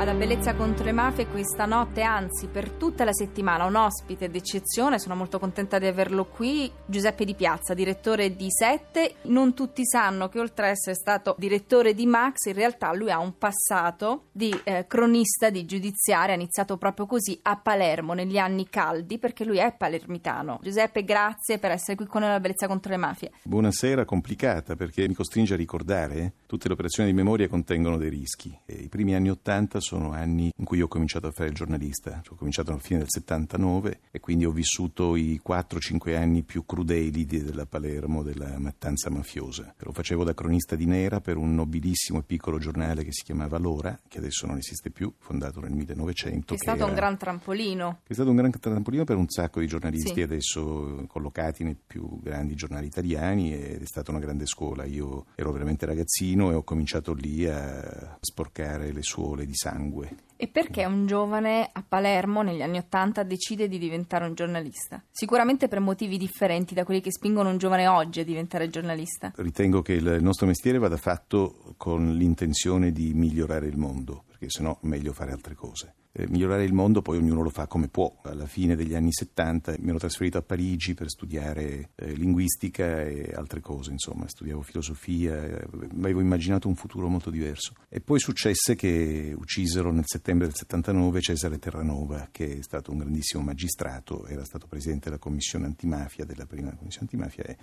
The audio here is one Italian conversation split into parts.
Alla Bellezza contro le mafie questa notte, anzi per tutta la settimana, un ospite d'eccezione, sono molto contenta di averlo qui, Giuseppe Di Piazza, direttore di Sette. Non tutti sanno che oltre ad essere stato direttore di Max, in realtà lui ha un passato di eh, cronista di giudiziaria, ha iniziato proprio così a Palermo negli anni caldi, perché lui è palermitano. Giuseppe, grazie per essere qui con noi alla Bellezza contro le mafie. Buonasera, complicata perché mi costringe a ricordare tutte le operazioni di memoria contengono dei rischi. E I primi anni Ottanta sono anni in cui ho cominciato a fare il giornalista, cioè, ho cominciato alla fine del 79 e quindi ho vissuto i 4-5 anni più crudeli della Palermo, della mattanza mafiosa. Lo facevo da cronista di Nera per un nobilissimo e piccolo giornale che si chiamava L'Ora, che adesso non esiste più, fondato nel 1900. È stato era, un gran trampolino. È stato un gran trampolino per un sacco di giornalisti Sì. adesso collocati nei più grandi giornali italiani ed è stata una grande scuola. Io ero veramente ragazzino e ho cominciato lì a sporcare le suole di sangue. E perché un giovane a Palermo negli anni Ottanta decide di diventare un giornalista? Sicuramente per motivi differenti da quelli che spingono un giovane oggi a diventare giornalista. Ritengo che il nostro mestiere vada fatto con l'intenzione di migliorare il mondo, perché sennò è meglio fare altre cose. Eh, migliorare il mondo poi ognuno lo fa come può. Alla fine degli anni 70 mi ero trasferito a Parigi per studiare eh, linguistica e altre cose, insomma, studiavo filosofia, eh, avevo immaginato un futuro molto diverso. E poi successe che uccisero nel settembre del 79 Cesare Terranova, che è stato un grandissimo magistrato, era stato presidente della commissione antimafia, della prima commissione antimafia, e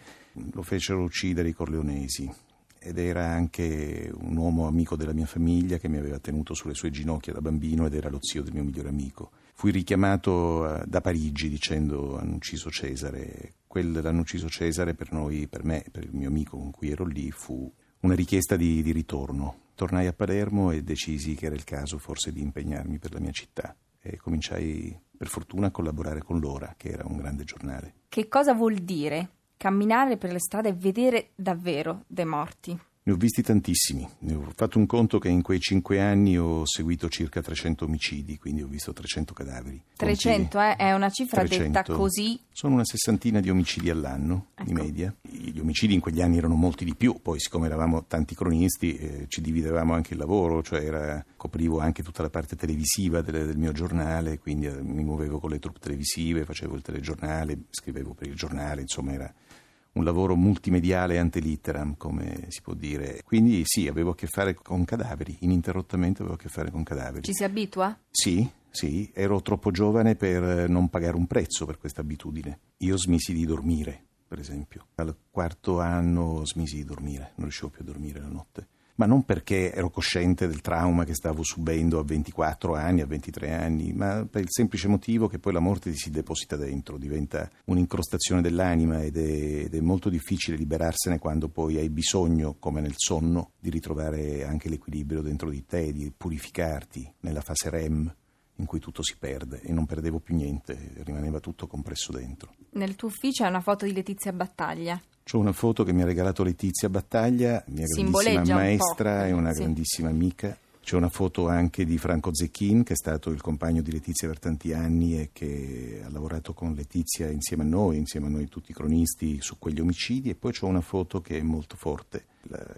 lo fecero uccidere i corleonesi ed era anche un uomo amico della mia famiglia che mi aveva tenuto sulle sue ginocchia da bambino ed era lo zio del mio migliore amico. Fui richiamato eh, da Parigi dicendo hanno ucciso Cesare. Quel l'hanno ucciso Cesare per noi, per me, per il mio amico con cui ero lì, fu una richiesta di, di ritorno. Tornai a Palermo e decisi che era il caso forse di impegnarmi per la mia città e cominciai per fortuna a collaborare con l'Ora, che era un grande giornale. Che cosa vuol dire camminare per le strade e vedere davvero dei morti? Ne ho visti tantissimi, ne ho fatto un conto che in quei cinque anni ho seguito circa 300 omicidi, quindi ho visto 300 cadaveri. 300 eh, è una cifra 300. detta così. Sono una sessantina di omicidi all'anno, di Ecco. media. Gli omicidi in quegli anni erano molti di più, poi siccome eravamo tanti cronisti eh, ci dividevamo anche il lavoro, cioè era- coprivo anche tutta la parte televisiva del, del mio giornale, quindi eh, mi muovevo con le truppe televisive, facevo il telegiornale, scrivevo per il giornale, insomma era un lavoro multimediale ante litteram, come si può dire. Quindi sì, avevo a che fare con cadaveri, ininterrottamente avevo a che fare con cadaveri. Ci si abitua? Sì, sì, ero troppo giovane per non pagare un prezzo per questa abitudine. Io smisi di dormire, per esempio. Al quarto anno smisi di dormire, non riuscivo più a dormire la notte. Ma non perché ero cosciente del trauma che stavo subendo a 24 anni, a 23 anni, ma per il semplice motivo che poi la morte ti si deposita dentro, diventa un'incrostazione dell'anima ed è, ed è molto difficile liberarsene quando poi hai bisogno, come nel sonno, di ritrovare anche l'equilibrio dentro di te, di purificarti nella fase REM in cui tutto si perde e non perdevo più niente, rimaneva tutto compresso dentro. Nel tuo ufficio è una foto di Letizia Battaglia. C'ho una foto che mi ha regalato Letizia Battaglia, mia Simboleggia grandissima un maestra po', e una sì. grandissima amica. C'è una foto anche di Franco Zecchin, che è stato il compagno di Letizia per tanti anni e che ha lavorato con Letizia insieme a noi, insieme a noi tutti i cronisti, su quegli omicidi. E poi c'ho una foto che è molto forte,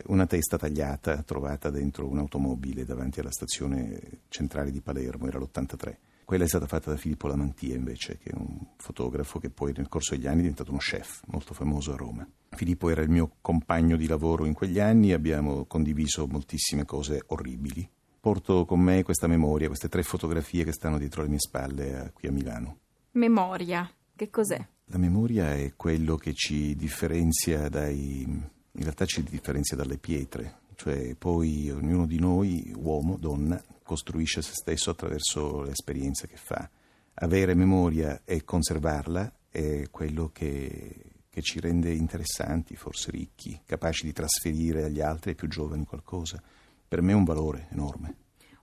una testa tagliata trovata dentro un'automobile davanti alla stazione centrale di Palermo, era l'83. Quella è stata fatta da Filippo Lamantia invece, che è un fotografo che poi nel corso degli anni è diventato uno chef molto famoso a Roma. Filippo era il mio compagno di lavoro in quegli anni abbiamo condiviso moltissime cose orribili. Porto con me questa memoria, queste tre fotografie che stanno dietro le mie spalle qui a Milano. Memoria. Che cos'è? La memoria è quello che ci differenzia dai... in realtà ci differenzia dalle pietre, cioè poi ognuno di noi, uomo, donna, costruisce se stesso attraverso l'esperienza che fa. Avere memoria e conservarla è quello che, che ci rende interessanti, forse ricchi, capaci di trasferire agli altri, ai più giovani, qualcosa. Per me è un valore enorme.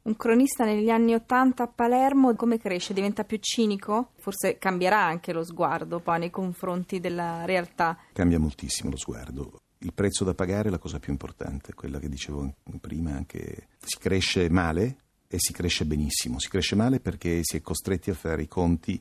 Un cronista negli anni Ottanta a Palermo come cresce? Diventa più cinico? Forse cambierà anche lo sguardo poi nei confronti della realtà. Cambia moltissimo lo sguardo. Il prezzo da pagare è la cosa più importante, quella che dicevo prima, anche si cresce male e si cresce benissimo. Si cresce male perché si è costretti a fare i conti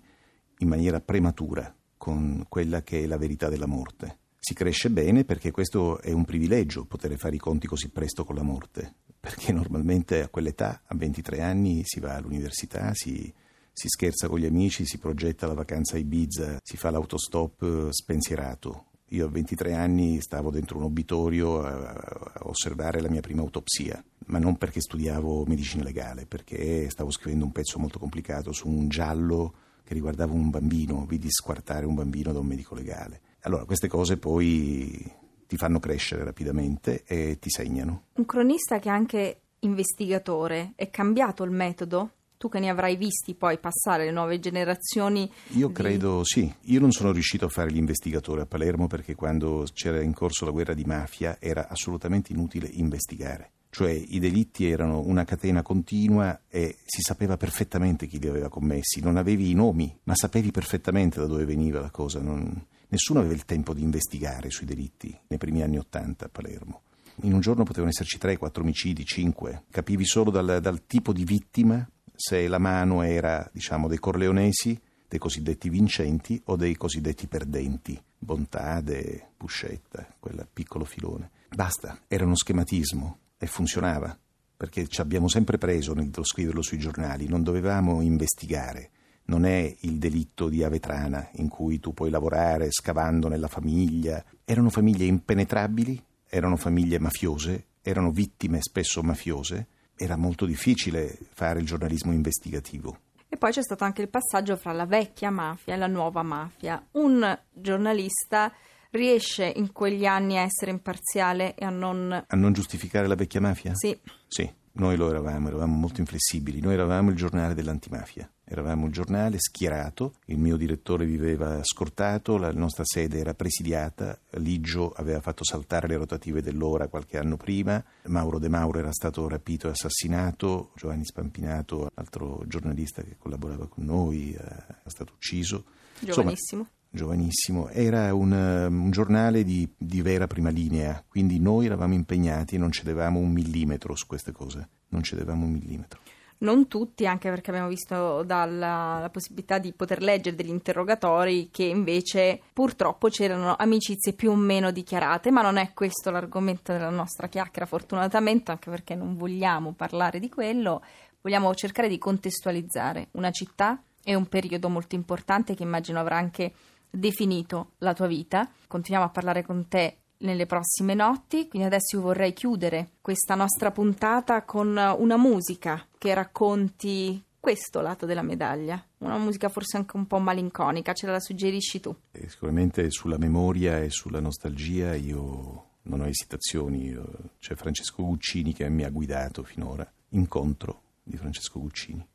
in maniera prematura con quella che è la verità della morte. Si cresce bene perché questo è un privilegio, poter fare i conti così presto con la morte, perché normalmente a quell'età, a 23 anni, si va all'università, si, si scherza con gli amici, si progetta la vacanza a Ibiza, si fa l'autostop eh, spensierato. Io a 23 anni stavo dentro un obitorio a, osservare la mia prima autopsia, ma non perché studiavo medicina legale, perché stavo scrivendo un pezzo molto complicato su un giallo che riguardava un bambino, vidi squartare un bambino da un medico legale. Allora, queste cose poi ti fanno crescere rapidamente e ti segnano. Un cronista che è anche investigatore, è cambiato il metodo? Tu che ne avrai visti poi passare le nuove generazioni? Io di... credo sì. Io non sono riuscito a fare l'investigatore a Palermo perché quando c'era in corso la guerra di mafia era assolutamente inutile investigare cioè i delitti erano una catena continua e si sapeva perfettamente chi li aveva commessi, non avevi i nomi, ma sapevi perfettamente da dove veniva la cosa, non... nessuno aveva il tempo di investigare sui delitti nei primi anni Ottanta a Palermo. In un giorno potevano esserci 3, 4 omicidi, 5, capivi solo dal, dal tipo di vittima se la mano era, diciamo, dei corleonesi, dei cosiddetti vincenti o dei cosiddetti perdenti, Bontade, Buscetta, quel piccolo filone. Basta, era uno schematismo e funzionava, perché ci abbiamo sempre preso nello scriverlo sui giornali, non dovevamo investigare. Non è il delitto di Avetrana in cui tu puoi lavorare scavando nella famiglia. Erano famiglie impenetrabili, erano famiglie mafiose, erano vittime spesso mafiose. Era molto difficile fare il giornalismo investigativo. E poi c'è stato anche il passaggio fra la vecchia mafia e la nuova mafia. Un giornalista riesce in quegli anni a essere imparziale e a non... A non giustificare la vecchia mafia? Sì. Sì, noi lo eravamo, eravamo molto inflessibili. Noi eravamo il giornale dell'antimafia. Eravamo il giornale schierato, il mio direttore viveva scortato, la nostra sede era presidiata, Ligio aveva fatto saltare le rotative dell'ora qualche anno prima, Mauro De Mauro era stato rapito e assassinato, Giovanni Spampinato, altro giornalista che collaborava con noi, eh, è stato ucciso. Giovanissimo. Insomma, giovanissimo, era un, um, un giornale di, di, vera prima linea, quindi noi eravamo impegnati e non cedevamo un millimetro su queste cose, non cedevamo un millimetro. Non tutti, anche perché abbiamo visto dalla la possibilità di poter leggere degli interrogatori che invece purtroppo c'erano amicizie più o meno dichiarate, ma non è questo l'argomento della nostra chiacchiera, fortunatamente, anche perché non vogliamo parlare di quello, vogliamo cercare di contestualizzare una città e un periodo molto importante che immagino avrà anche definito la tua vita. Continuiamo a parlare con te nelle prossime notti, quindi adesso io vorrei chiudere questa nostra puntata con una musica che racconti questo lato della medaglia, una musica forse anche un po' malinconica, ce la suggerisci tu? E sicuramente sulla memoria e sulla nostalgia io non ho esitazioni, c'è Francesco Guccini che mi ha guidato finora, incontro di Francesco Guccini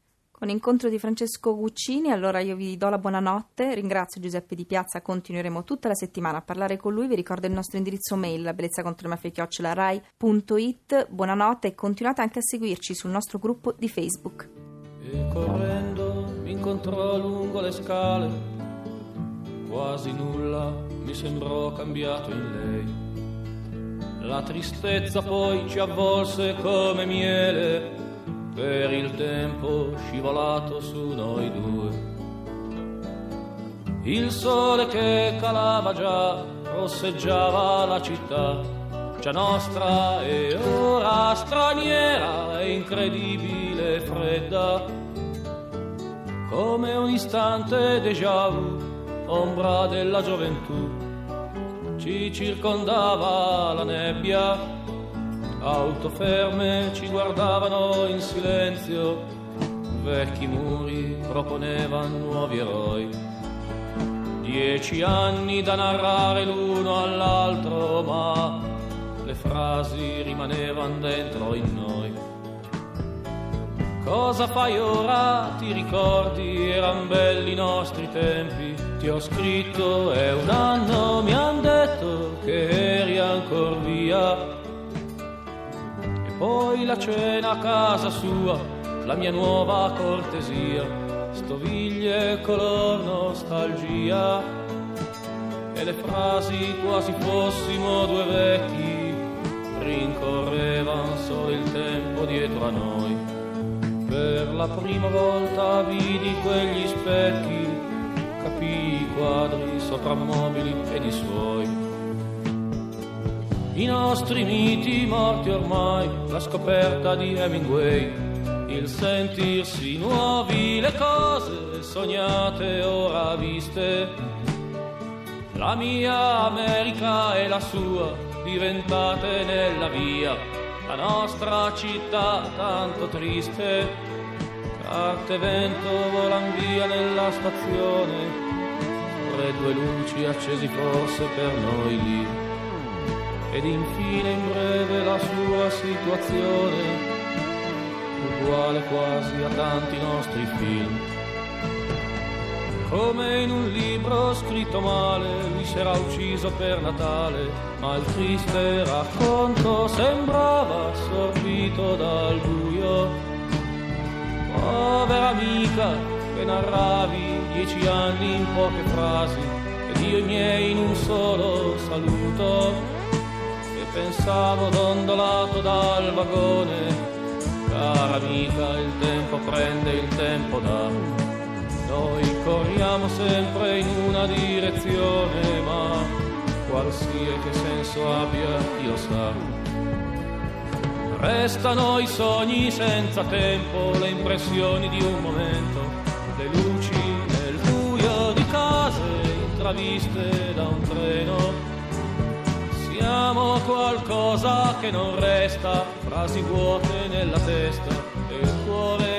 con incontro di Francesco Guccini. Allora io vi do la buonanotte, ringrazio Giuseppe Di Piazza, continueremo tutta la settimana a parlare con lui. Vi ricordo il nostro indirizzo mail, la bellezza contro le mafie rai.it. Buonanotte e continuate anche a seguirci sul nostro gruppo di Facebook. E correndo mi incontrò lungo le scale, quasi nulla mi sembrò cambiato in lei. La tristezza poi ci avvolse come miele per il tempo scivolato su noi due. Il sole che calava già rosseggiava la città, già nostra e ora straniera e incredibile fredda, come un istante déjà vu, ombra della gioventù, ci circondava la nebbia auto ferme ci guardavano in silenzio, vecchi muri proponevano nuovi eroi. Dieci anni da narrare l'uno all'altro, ma le frasi rimanevano dentro in noi. Cosa fai ora? Ti ricordi? Eran belli i nostri tempi. Ti ho scritto, è un anno, mi han detto che eri ancora via poi la cena a casa sua, la mia nuova cortesia, stoviglie color nostalgia, e le frasi quasi fossimo due vecchi, rincorrevan solo il tempo dietro a noi. Per la prima volta vidi quegli specchi, capii i quadri soprammobili ed i suoi i nostri miti morti ormai, la scoperta di Hemingway, il sentirsi nuovi, le cose sognate ora viste. La mia America e la sua diventate nella via, la nostra città tanto triste. Carte vento volan via nella stazione, e due luci accesi forse per noi lì. Ed infine in breve la sua situazione, uguale quasi a tanti nostri film. Come in un libro scritto male, lui sarà ucciso per Natale, ma il triste racconto sembrava assorbito dal buio. Povera amica, che narravi dieci anni in poche frasi ed io i miei in un solo saluto pensavo dondolato dal vagone. Cara amica il tempo prende il tempo dà noi. Corriamo sempre in una direzione ma qualsiasi senso abbia Dio sa. Restano i sogni senza tempo, le impressioni di un momento, le luci intraviste da un treno. Qualcosa che non resta, frasi vuote nella testa e il cuore